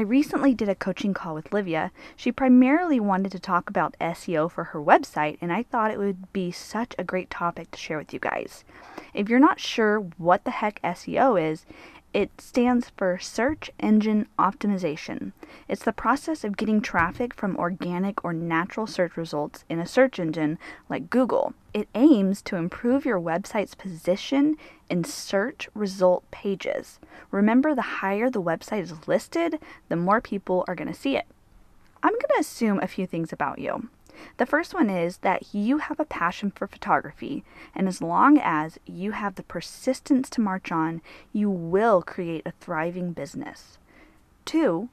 I recently did a coaching call with Livia. She primarily wanted to talk about SEO for her website, and I thought it would be such a great topic to share with you guys. If you're not sure what the heck SEO is, it stands for Search Engine Optimization. It's the process of getting traffic from organic or natural search results in a search engine like Google. It aims to improve your website's position in search result pages. Remember, the higher the website is listed, the more people are going to see it. I'm going to assume a few things about you. The first one is that you have a passion for photography, and as long as you have the persistence to march on, you will create a thriving business. Two,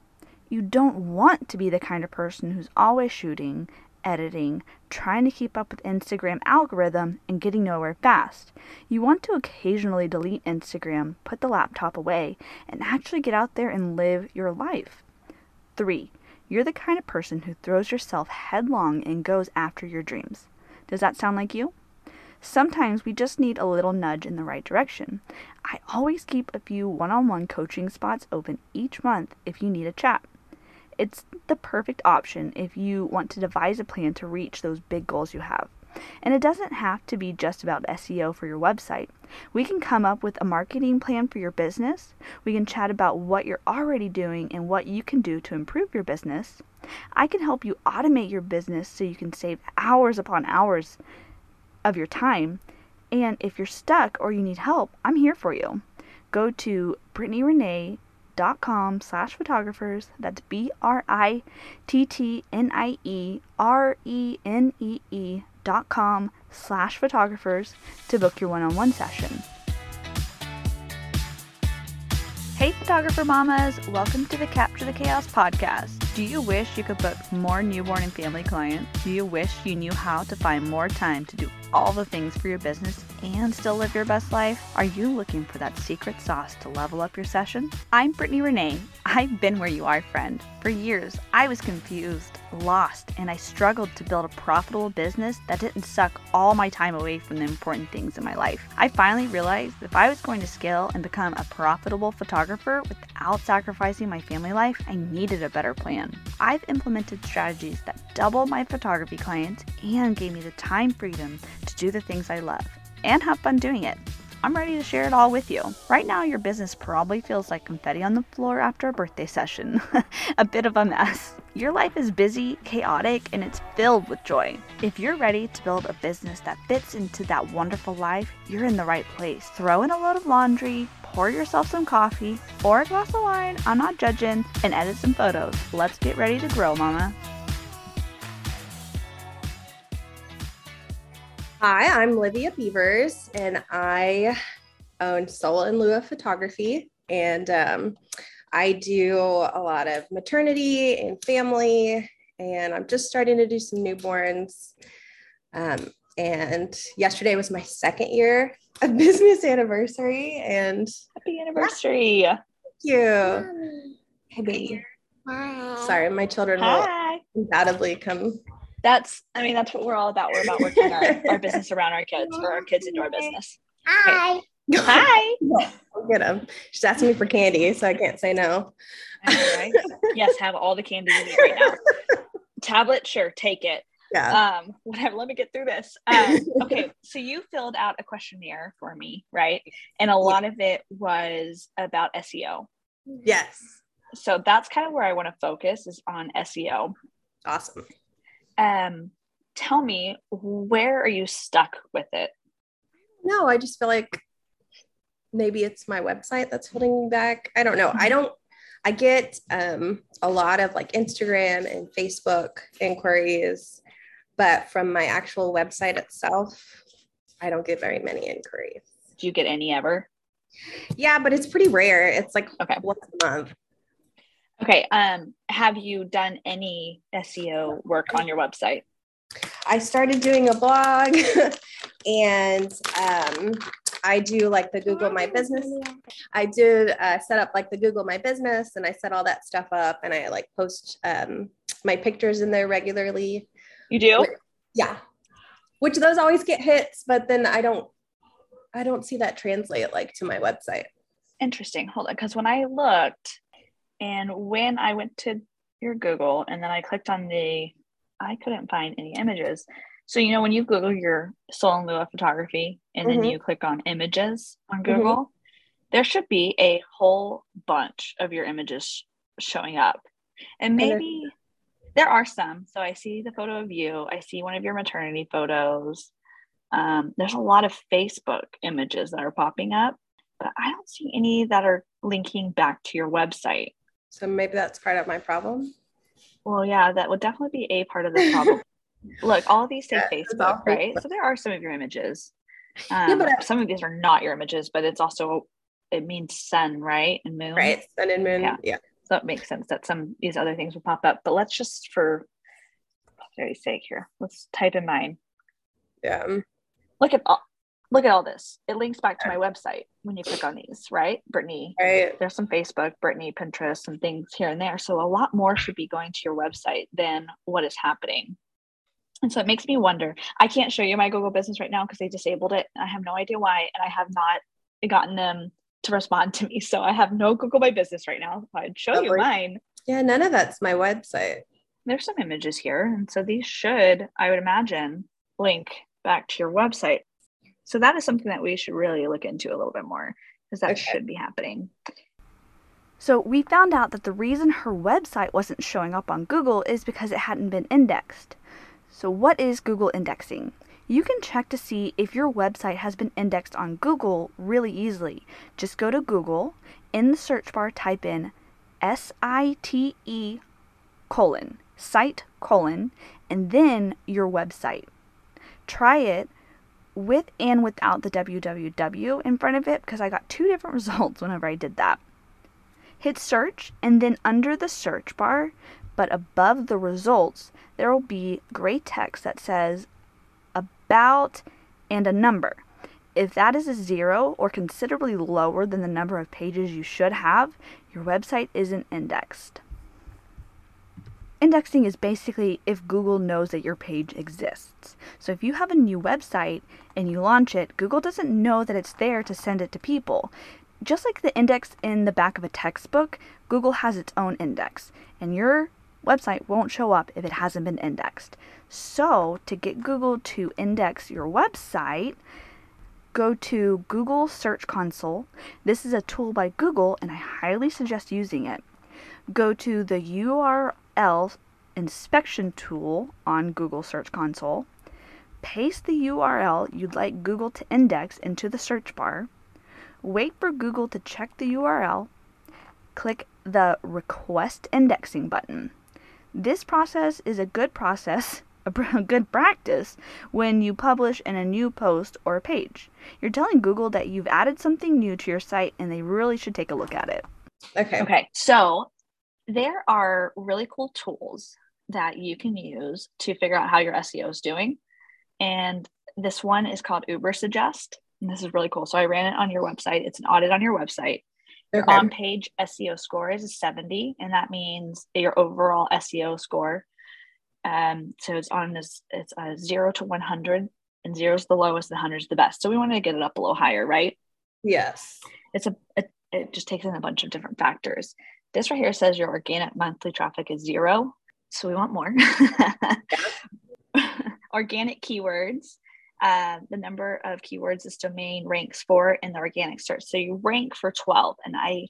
you don't want to be the kind of person who's always shooting, editing, trying to keep up with Instagram algorithm and getting nowhere fast. You want to occasionally delete Instagram, put the laptop away, and actually get out there and live your life. 3. You're the kind of person who throws yourself headlong and goes after your dreams. Does that sound like you? Sometimes we just need a little nudge in the right direction. I always keep a few one on one coaching spots open each month if you need a chat. It's the perfect option if you want to devise a plan to reach those big goals you have. And it doesn't have to be just about SEO for your website. We can come up with a marketing plan for your business. We can chat about what you're already doing and what you can do to improve your business. I can help you automate your business so you can save hours upon hours of your time. And if you're stuck or you need help, I'm here for you. Go to brittnierenee.com slash photographers. That's B-R-I-T-T-N-I-E-R-E-N-E-E com slash photographers to book your one-on-one session. Hey photographer mamas, welcome to the Capture the Chaos podcast. Do you wish you could book more newborn and family clients? Do you wish you knew how to find more time to do all the things for your business and still live your best life? Are you looking for that secret sauce to level up your session? I'm Brittnie Renee. I've been where you are, friend. For years, I was confused, lost, and I struggled to build a profitable business that didn't suck all my time away from the important things in my life. I finally realized if I was going to scale and become a profitable photographer without sacrificing my family life, I needed a better plan. I've implemented strategies that double my photography clients and gave me the time freedom to do the things I love and have fun doing it. I'm ready to share it all with you. Right now, your business probably feels like confetti on the floor after a birthday session, a bit of a mess. Your life is busy, chaotic, and it's filled with joy. If you're ready to build a business that fits into that wonderful life, you're in the right place. Throw in a load of laundry, pour yourself some coffee or a glass of wine, I'm not judging, and edit some photos. Let's get ready to grow, mama. Hi, I'm Livia Beavers, and I own Sol and Lua Photography. And um, I do a lot of maternity and family, and I'm just starting to do some newborns. Um, and yesterday was my second year of business anniversary, and happy anniversary! Thank you. Hey, baby. Hi. Sorry, my children Hi. will undoubtedly come that's i mean that's what we're all about. We're about working our, our business around our kids for our kids into our business. Hi. Okay. hi. I'll get them she's asking me for candy so i can't say no. Right. yes have all the candy you need right now. Tablet? Sure take it. Yeah. Um whatever let me get through this. Um, okay so you filled out a questionnaire for me right? And a lot yeah. of it was about seo yes. So that's kind of where i want to focus is on seo awesome um, tell me, where are you stuck with it? No, I just feel like maybe it's my website that's holding me back. I don't know. I don't, I get um, a lot of like Instagram and Facebook inquiries, but from my actual website itself, I don't get very many inquiries. Do you get any ever? Yeah, but it's pretty rare. It's like okay. once a month. Okay. Um, have you done any SEO work on your website? I started doing a blog and um, I do like the Google My Business. I did uh, set up like the Google My Business and I set all that stuff up and I like post um, my pictures in there regularly. You do? Yeah. Which those always get hits, but then I don't, I don't see that translate like to my website. Interesting. Hold on. Cause when I looked, And when I went to your Google and then I clicked on the, I couldn't find any images. So, you know, when you Google your Sol and Lua photography and mm-hmm. then you click on images on mm-hmm. Google, mm-hmm. there should be a whole bunch of your images showing up. And maybe there are some. So I see the photo of you, I see one of your maternity photos. Um, there's a lot of Facebook images that are popping up, but I don't see any that are linking back to your website. So maybe that's part of my problem. Well, yeah, that would definitely be a part of the problem. Look, all these say yeah, Facebook, right? Facebook. So there are some of your images. Um, yeah, but I, some of these are not your images, but it's also it means sun, right, and moon. Right, sun and moon. Yeah. yeah. So it makes sense that some these other things will pop up. But let's just for very sake here, let's type in mine. Yeah. Look at all look at all this. It links back to my website when you click on these, right? Brittnie. Right. There's some Facebook, Brittnie, Pinterest, some things here and there. So a lot more should be going to your website than what is happening. And so it makes me wonder. I can't show you my Google business right now because they disabled it. I have no idea why. And I have not gotten them to respond to me. So I have no Google My Business right now. I'd show oh, you mine. Yeah, none of that's my website. There's some images here. And so these should, I would imagine, link back to your website. So that is something that we should really look into a little bit more because that okay. should be happening. So we found out that the reason her website wasn't showing up on Google is because it hadn't been indexed. So what is Google indexing? You can check to see if your website has been indexed on Google really easily. Just go to Google, in the search bar type in S-I-T-E colon, site colon, and then your website. Try it with and without the www in front of it because I got two different results whenever I did that. Hit search and then under the search bar, but above the results, there will be gray text that says about and a number. If that is a zero or considerably lower than the number of pages you should have, your website isn't indexed. Indexing is basically if Google knows that your page exists. So if you have a new website and you launch it, Google doesn't know that it's there to send it to people. Just like the index in the back of a textbook, Google has its own index, and your website won't show up if it hasn't been indexed. So, to get Google to index your website, go to Google Search Console. This is a tool by Google, and I highly suggest using it. Go to the URL else inspection tool on Google Search Console, paste the URL you'd like Google to index into the search bar, wait for Google to check the URL, click the Request Indexing button. This process is a good process, a good practice when you publish in a new post or a page. You're telling Google that you've added something new to your site and they really should take a look at it. Okay. Okay. So there are really cool tools that you can use to figure out how your SEO is doing. And this one is called Ubersuggest. And this is really cool. So I ran it on your website. It's an audit on your website. Your okay. on page SEO score is a 70, and that means your overall SEO score. Um, so it's on this, it's a zero to 100, and zero is the lowest, and 100 is the best. So we want to get it up a little higher, right? Yes. It's a, it, it just takes in a bunch of different factors. This right here says your organic monthly traffic is zero. So we want more. organic keywords. Uh, the number of keywords this domain ranks for in the organic search. So you rank for 12. And I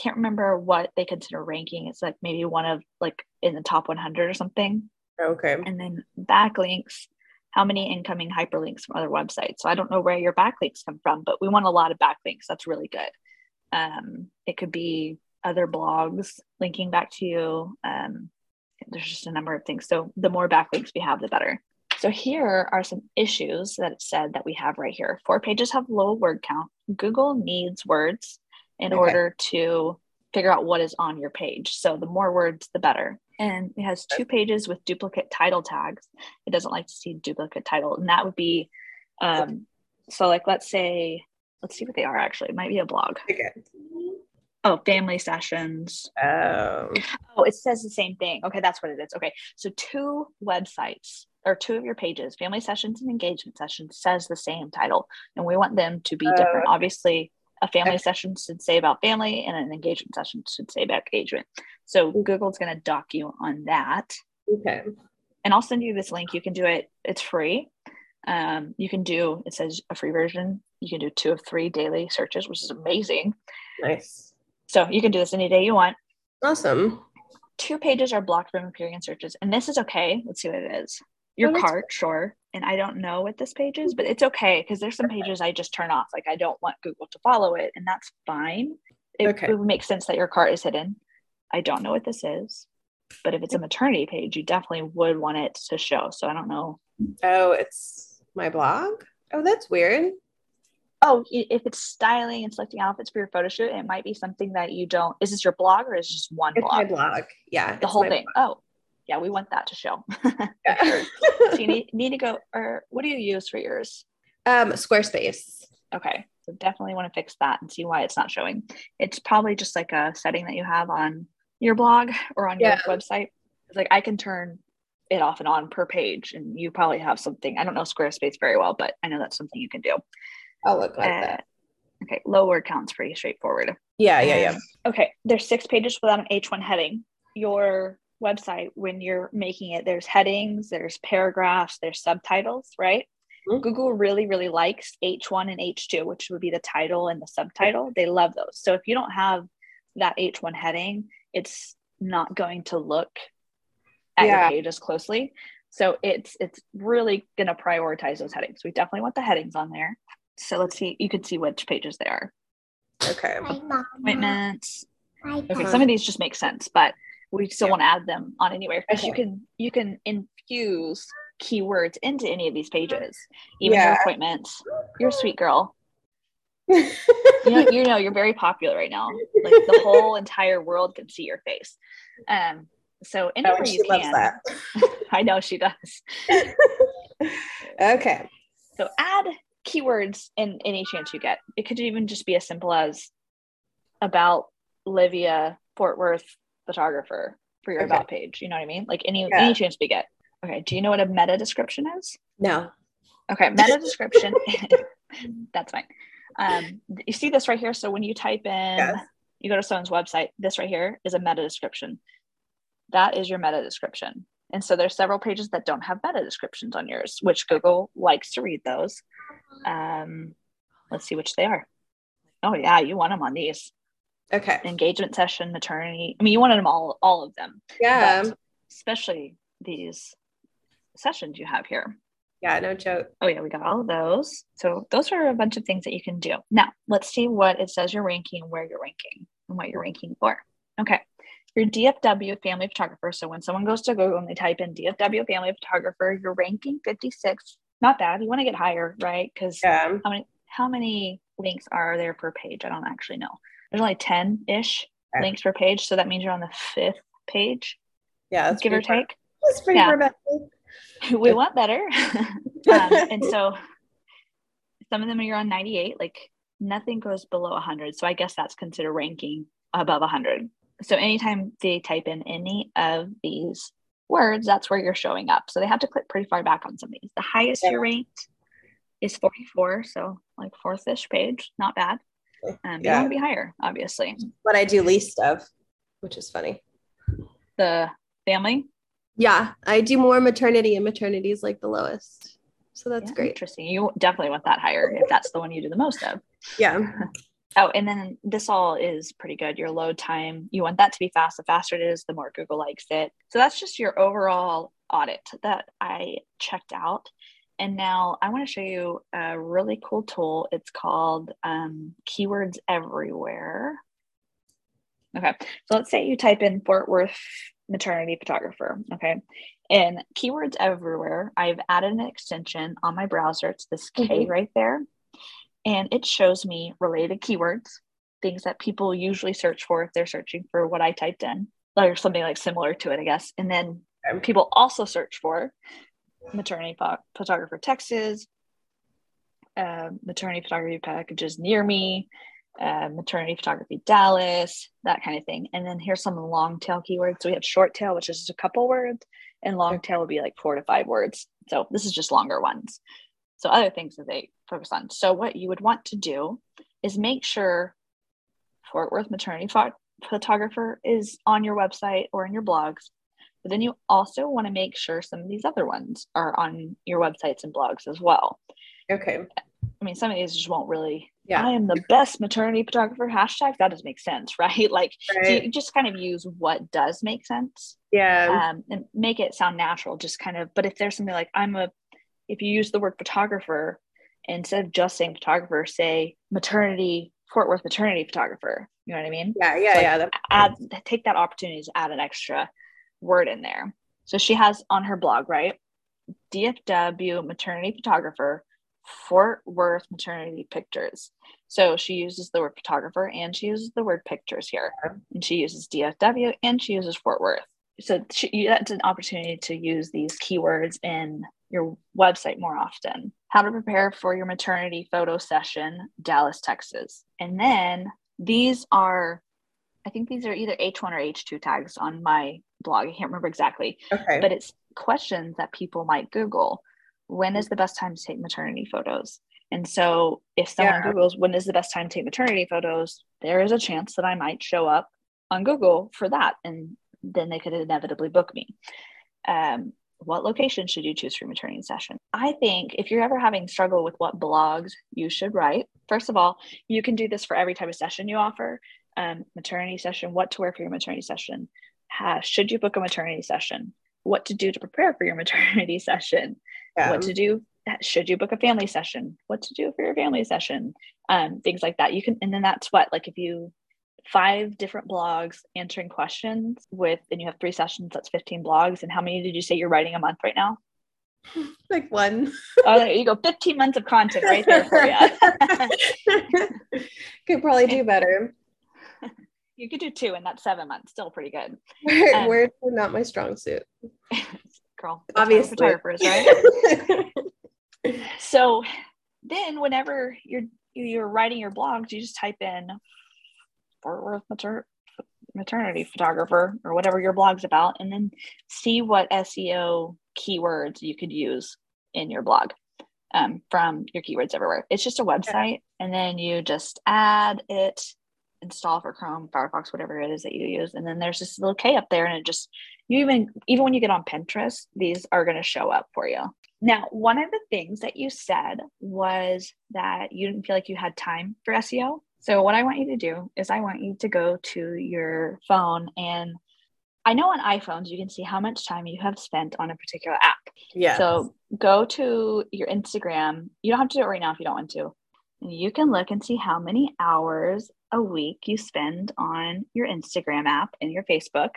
can't remember what they consider ranking. It's like maybe one of like in the top 100 or something. Okay. And then backlinks, how many incoming hyperlinks from other websites. So I don't know where your backlinks come from, but we want a lot of backlinks. That's really good. Um, it could be other blogs linking back to you. Um, there's just a number of things. So the more backlinks we have, the better. So here are some issues that it said that we have right here. Four pages have low word count. Google needs words in okay. order to figure out what is on your page. So the more words, the better. And it has two pages with duplicate title tags. It doesn't like to see duplicate title, and that would be, um, so like let's say, let's see what they are actually. It might be a blog. Okay. Oh, family sessions. Oh. Oh, it says the same thing. Okay, that's what it is. Okay, so two websites or two of your pages, family sessions and engagement sessions, says the same title, and we want them to be different. Oh. Obviously, a family session should say about family, and an engagement session should say about engagement. So Google's going to dock you on that. Okay. And I'll send you this link. You can do it. It's free. Um, you can do. It says a free version. You can do two of three daily searches, which is amazing. Nice. So you can do this any day you want. Awesome. Two pages are blocked from appearing in searches, and this is okay. Let's see what it is. Your Oh, cart, sure. And I don't know what this page is, but it's okay because there's some pages I just turn off. Like I don't want Google to follow it, and that's fine. It, Okay. it would make sense that your cart is hidden. I don't know what this is, but if it's a maternity page, you definitely would want it to show. So I don't know. Oh, it's my blog. Oh, that's weird. Oh, if it's styling and selecting outfits for your photo shoot, it might be something that you don't. Is this your blog or is it just one It's my blog? blog. Yeah. The whole thing. Oh, yeah, we want that to show. Yeah. so you need, need to go, or what do you use for yours? um, Squarespace. Okay. So definitely want to fix that and see why it's not showing. It's probably just like a setting that you have on your blog or on Yeah. your website. It's like I can turn it off and on per page, and you probably have something. I don't know Squarespace very well, but I know that's something you can do. I'll look like Uh, that. okay. lower count's pretty straightforward. Yeah, yeah, yeah. Um, okay. There's six pages without an H1 heading. Your website, when you're making it, there's headings, there's paragraphs, there's subtitles, right? Mhm. Google really, really likes H1 and H2, which would be the title and the subtitle. They love those. So if you don't have that H1 heading, it's not going to look at Yeah. your page as closely. So it's it's really going to prioritize those headings. We definitely want the headings on there. So let's see. You can see which pages they are. Okay. Appointments. Okay, some of these just make sense, but we still Yeah. want to add them on anywhere because you can you can infuse keywords into any of these pages, even your appointments. You're a sweet girl. You know, you know you're very popular right now. Like the whole entire world can see your face. Um, so Oh, anywhere and you can. that. I know she does. Okay. So add keywords in any chance you get. It could even just be as simple as about Livia Fort Worth photographer for your Okay. about page. You know what I mean? Like any Yeah. any chance we get. Okay. Do you know what a meta description is? No. Okay, meta description. that's fine. Um, you see this right here. So when you type in, Yes. you go to someone's website. This right here is a meta description. That is your meta description. And so there's several pages that don't have meta descriptions on yours, which Google likes to read those. Um, let's see which they are. Oh yeah, you want them on these Okay. engagement session, maternity. I mean, you wanted them all, all of them, Yeah. especially these sessions you have here. Yeah, no joke. Oh yeah, we got all of those. So those are a bunch of things that you can do. Now let's see what it says you're ranking, where you're ranking, and what you're ranking for. Okay. Your DFW family photographer. So when someone goes to Google and they type in DFW family photographer, you're ranking 56. Not bad. You want to get higher, right? Because Yeah. how many how many links are there per page? I don't actually know. There's only 10-ish Okay. links per page. So that means you're on the fifth page, Yeah. That's give or far- take. That's pretty Yeah. we want better. um, and so some of them you're on 98, like nothing goes below 100. So I guess that's considered ranking above 100. So anytime they type in any of these words, that's where you're showing up. So they have to click pretty far back on some of these. The highest Yeah. you're ranked is 44. So like fourth ish page, not bad. Um, You Yeah. want to be higher, obviously. What I do least of, which is funny. The family, Yeah, I do more maternity, and maternity is like the lowest. So that's yeah, great. Interesting. You definitely want that higher if that's the one you do the most of. Yeah. Oh, and then this all is pretty good. Your load time, you want that to be fast. The faster it is, the more Google likes it. So that's just your overall audit that I checked out. And now I want to show you a really cool tool. It's called um, Keywords Everywhere. Okay, so let's say you type in Fort Worth maternity photographer. Okay, and Keywords Everywhere, I've added an extension on my browser. It's this K Mhm. right there and it shows me related keywords, things that people usually search for if they're searching for what I typed in, or something like similar to it, I guess. And then people also search for maternity pho- photographer Texas, uh, maternity photography packages near me, uh, maternity photography Dallas, that kind of thing. And then here's some long tail keywords. So we have short tail, which is just a couple words, and long tail would be like four to five words. So this is just longer ones. So other things that they focus on. So what you would want to do is make sure Fort Worth maternity photographer is on your website or in your blogs. But then you also want to make sure some of these other ones are on your websites and blogs as well. Okay. I mean, some of these just won't really. Yeah. I am the best maternity photographer hashtag. That does make sense, right? Like, Right. so you just kind of use what does make sense Yeah. um, and make it sound natural. Just kind of, but if there's something like I'm a, if you use the word photographer instead of just saying photographer, say maternity Fort Worth maternity photographer. You know what I mean? yeah. Yeah. like, yeah. Add take that opportunity to add an extra word in there. So she has on her blog, right? DFW maternity photographer, Fort Worth maternity pictures. So she uses the word photographer and she uses the word pictures here. And she uses DFW and she uses Fort Worth. So she, that's an opportunity to use these keywords in your website more often. How to prepare for your maternity photo session, Dallas, Texas. And then these are, I think these are either H1 or H2 tags on my blog. I can't remember exactly, okay. but it's questions that people might Google. When is the best time to take maternity photos? And so if someone Yeah. Googles when is the best time to take maternity photos, there is a chance that I might show up on Google for that. And then they could inevitably book me. Um, what location should you choose for your maternity session? I think if you're ever having struggle with what blogs you should write, first of all, you can do this for every type of session you offer. Um, maternity session, what to wear for your maternity session, should you book a maternity session, what to do to prepare for your maternity session, yeah. what to do should you book a family session what to do for your family session um, things like that you can and then that's what like if you five different blogs answering questions with and you have three sessions that's 15 blogs and how many did you say you're writing a month right now like one. oh there you go 15 months of content right there for you Could probably do better. you could do two and that's seven months still pretty good Where, Um, not my strong suit. girl Obviously. photographers right so then whenever you're you're writing your blogs you just type in Fort Worth mater- maternity photographer or whatever your blog's about and then see what SEO keywords you could use in your blog um, from your keywords everywhere. It's just a website and then you just add it install for Chrome Firefox whatever it is that you use and then there's this little K up there and it just you even even when you get on Pinterest these are going to show up for you. Now, one of the things that you said was that you didn't feel like you had time for SEO. So, what I want you to do is, I want you to go to your phone, and I know on iPhones you can see how much time you have spent on a particular app. yeah. So, go to your Instagram. You don't have to do it right now if you don't want to. And you can look and see how many hours a week you spend on your Instagram app and your Facebook.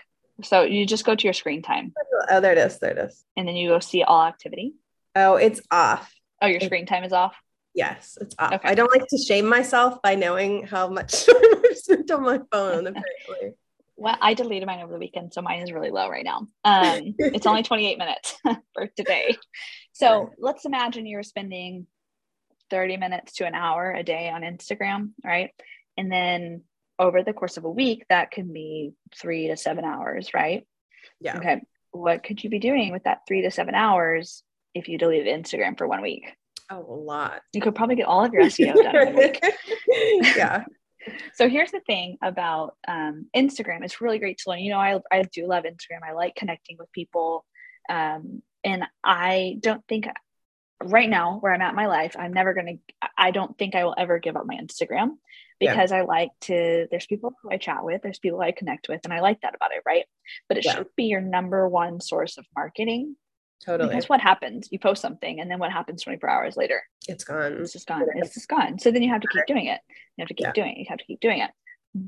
So, you just go to your screen time oh, there it is. There it is. and then you go see all activity. Oh, it's off. Oh, your screen time is off. Yes, it's off. Okay. I don't like to shame myself by knowing how much time I've spent on my phone, apparently. Well, I deleted mine over the weekend, so mine is really low right now. Um, it's only 28 minutes for today. So Right. let's imagine you're spending 30 minutes to an hour a day on Instagram, right? And then over the course of a week, that can be three to seven hours, right? Yeah. Okay. What could you be doing with that three to seven hours if you deleted Instagram for one week? Oh, a lot. You could probably get all of your SEO done in a week. yeah. So here's the thing about um, Instagram. It's really great to learn. You know, I, I do love Instagram. I like connecting with people. Um, and I don't think right now where I'm at in my life, I'm never going to, I don't think I will ever give up my Instagram Yeah. because I like to, there's people who I chat with, there's people I connect with, and I like that about it. Right. But it Yeah. should be your number one source of marketing Totally. because what happens? You post something and then what happens 24 hours later? It's gone. it's just gone. It's just gone. So then you have to keep doing it. You have to keep Yeah. doing it. You have to keep doing it.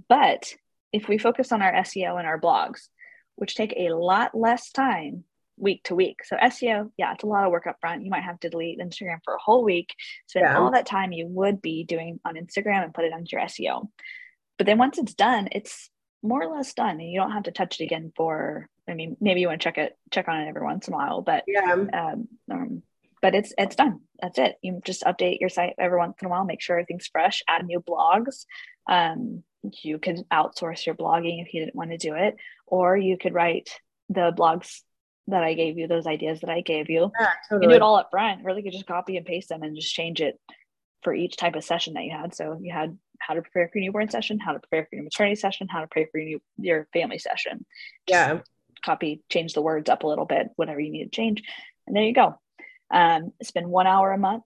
But if we focus on our SEO and our blogs, which take a lot less time week to week. So SEO, yeah, it's a lot of work up front. You might have to delete Instagram for a whole week, spend Yeah. all that time you would be doing on Instagram and put it onto your SEO. But then once it's done, it's more or less done. And you don't have to touch it again for I mean, maybe you want to check it, check on it every once in a while, but Yeah. um, um, but it's it's done. That's it. You just update your site every once in a while, make sure everything's fresh, add new blogs. Um, you could outsource your blogging if you didn't want to do it, or you could write the blogs that I gave you, those ideas that I gave you. Yeah, totally. You can do it all up front, you could just copy and paste them and just change it for each type of session that you had. So you had how to prepare for your newborn session, how to prepare for your maternity session, how to prepare for your, new, your family session. Just yeah. Copy, change the words up a little bit, whatever you need to change. And there you go. Um, spend one hour a month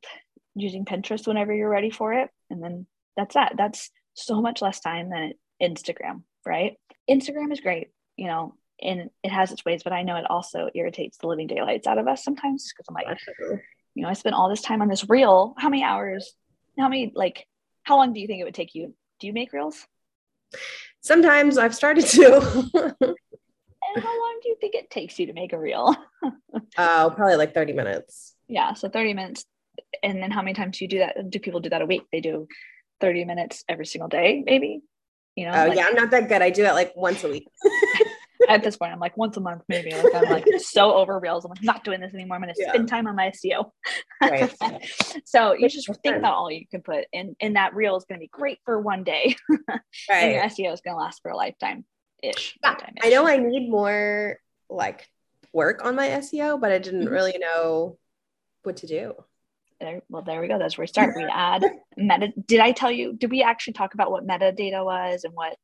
using Pinterest whenever you're ready for it. And then that's that. That's so much less time than Instagram, right? Instagram is great, you know, and it has its ways, but I know it also irritates the living daylights out of us sometimes because I'm like, you know, I spent all this time on this reel. How many hours? How many, like, how long do you think it would take you? Do you make reels? Sometimes I've started to. how long do you think it takes you to make a reel? Oh, uh, probably like 30 minutes. Yeah. So 30 minutes. And then how many times do you do that? Do people do that a week? They do 30 minutes every single day, maybe? You know? Oh, like, yeah. I'm not that good. I do it like once a week. at this point, I'm like once a month, maybe. Like I'm like so over reels. I'm like not doing this anymore. I'm going to yeah. spend time on my SEO. Right. so you just think about all you can put, in. and that reel is going to be great for one day, right. and your SEO is going to last for a lifetime ish. Yeah. I know I need more like work on my SEO, but I didn't mm-hmm. really know what to do. There, well, there we go. That's where we start. We add meta. Did I tell you? Did we actually talk about what metadata was and what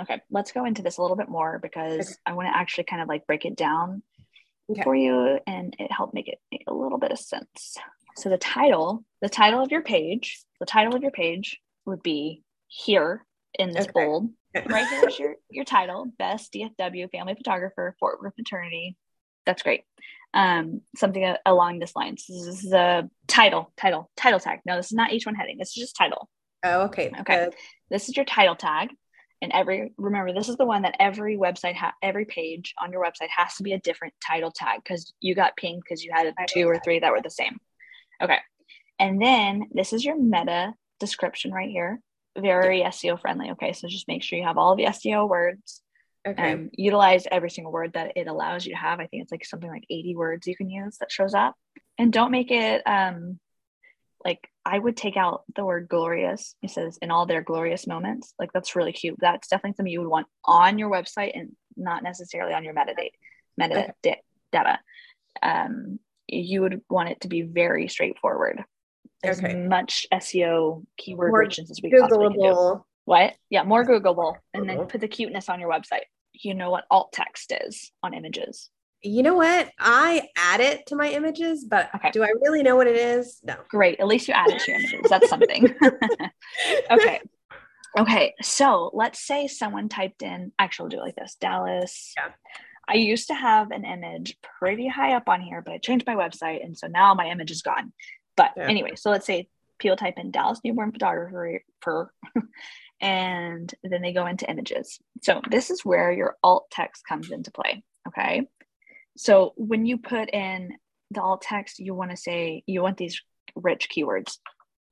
Okay, let's go into this a little bit more because okay. I want to actually kind of like break it down okay. for you and it helped make it make a little bit of sense. So the title, the title of your page, the title of your page would be here in this okay. bold. Right here is your your title, best DFW family photographer, Fort Worth maternity. That's great. Um, something along this lines. This is the title, title, title tag. No, this is not H1 heading. This is just title. Oh, okay. Okay. This is your title tag and every remember this is the one that every website ha- every page on your website has to be a different title tag because you got pinged because you had two or three that were the same okay and then this is your meta description right here very seo friendly okay so just make sure you have all the seo words okay um, utilize every single word that it allows you to have i think it's like something like 80 words you can use that shows up and don't make it um like I would take out the word glorious. It says in all their glorious moments. Like that's really cute. That's definitely something you would want on your website and not necessarily on your metadata. Metadata. data. Um, you would want it to be very straightforward. As okay. much SEO keyword more richness as we possibly can do. What? Yeah, more Googleable, and then uh-huh. put the cuteness on your website. You know what alt text is on images you know what? I add it to my images, but okay. do I really know what it is? No. Great. At least you add it to your images. That's something. okay. Okay. So let's say someone typed in, actually, do it like this Dallas. Yeah. I used to have an image pretty high up on here, but I changed my website. And so now my image is gone. But yeah. anyway, so let's say people type in Dallas newborn photographer for, and then they go into images. So this is where your alt text comes into play. Okay. So when you put in the alt text, you want to say you want these rich keywords.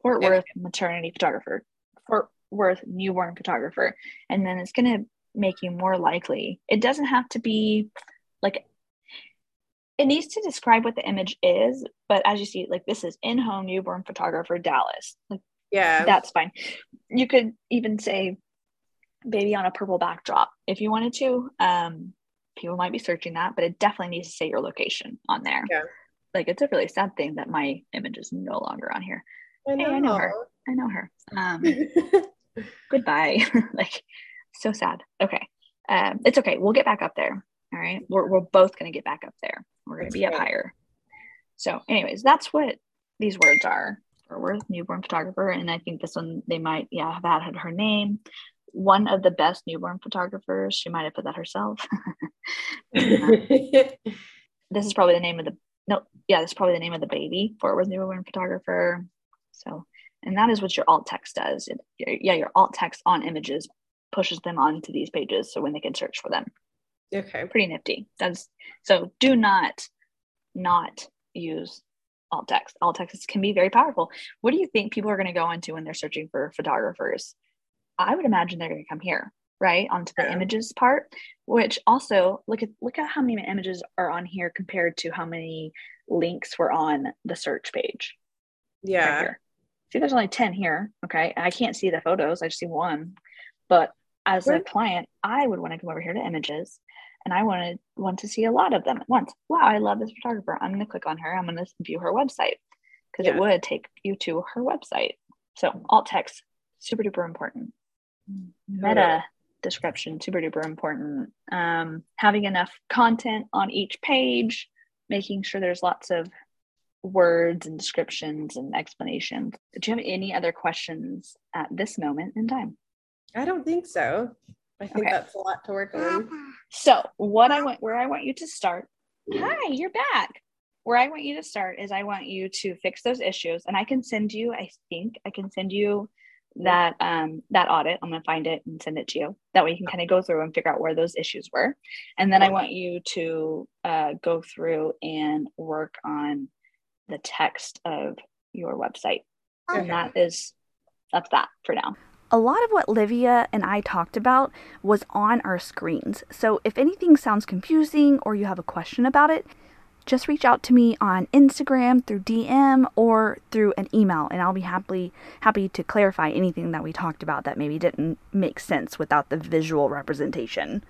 Fort Worth maternity photographer, Fort Worth newborn photographer, and then it's going to make you more likely. It doesn't have to be like it needs to describe what the image is, but as you see, like this is in home newborn photographer Dallas. Like, yeah, that's fine. You could even say baby on a purple backdrop if you wanted to. Um, people might be searching that, but it definitely needs to say your location on there. Yeah. Like it's a really sad thing that my image is no longer on here. I know, hey, I know her. I know her. Um, goodbye. like so sad. Okay. Um, it's okay. We'll get back up there. All right. We're, we're both going to get back up there. We're going to be up higher. So, anyways, that's what these words are. We're newborn photographer. And I think this one, they might, yeah, have added her name one of the best newborn photographers. She might have put that herself. Uh, this is probably the name of the no, yeah, this is probably the name of the baby. Fort Worth newborn photographer. So, and that is what your alt text does. It, yeah, your alt text on images pushes them onto these pages, so when they can search for them. Okay. Pretty nifty. That's so. Do not not use alt text. Alt text can be very powerful. What do you think people are going to go into when they're searching for photographers? I would imagine they're going to come here, right, onto the yeah. images part. Which also look at look at how many images are on here compared to how many links were on the search page. Yeah. Right see, there's only ten here. Okay, I can't see the photos. I just see one. But as a client, I would want to come over here to images and I wanted want to see a lot of them at once. Wow, I love this photographer. I'm going to click on her. I'm going to view her website because yeah. it would take you to her website. So alt text, super duper important. Meta description, super duper important. Um, having enough content on each page, making sure there's lots of words and descriptions and explanations. Do you have any other questions at this moment in time? I don't think so. I think Okay. that's a lot to work on. So, what I want, where I want you to start. Hi, you're back. Where I want you to start is I want you to fix those issues, and I can send you. I think I can send you that um that audit. I'm gonna find it and send it to you. That way you can kind of go through and figure out where those issues were, and then I want you to uh, go through and work on the text of your website, Okay. and that is that's that for now. A lot of what Livia and I talked about was on our screens. So if anything sounds confusing or you have a question about it, just reach out to me on Instagram through DM or through an email and I'll be happily happy to clarify anything that we talked about that maybe didn't make sense without the visual representation.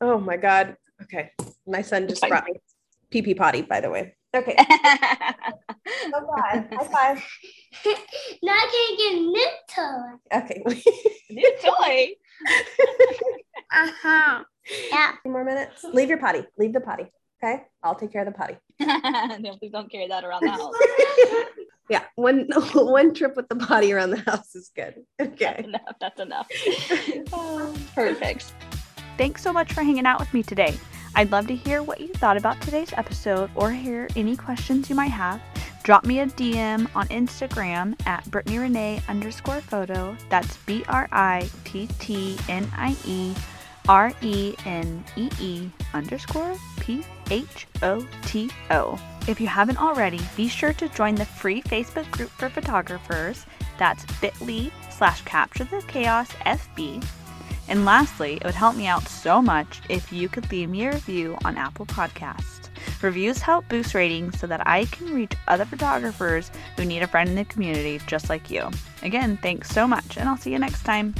Oh my God. Okay. My son just Fine. brought me pee pee potty, by the way. Okay. High five. High five. now I can get new toy. Okay. New toy. Uh huh. Yeah. Few more minutes. Leave your potty. Leave the potty. Okay. I'll take care of the potty. no, please don't carry that around the house. yeah. One one trip with the potty around the house is good. That's Okay. enough. That's enough. Oh, perfect. Thanks so much for hanging out with me today. I'd love to hear what you thought about today's episode or hear any questions you might have. Drop me a DM on Instagram at Brittnie Renee underscore photo. That's B R I T T N I E R E N E E underscore P H O T O. If you haven't already, be sure to join the free Facebook group for photographers. That's bit.ly slash capture the chaos FB. And lastly, it would help me out so much if you could leave me a review on Apple Podcasts. Reviews help boost ratings so that I can reach other photographers who need a friend in the community just like you. Again, thanks so much, and I'll see you next time.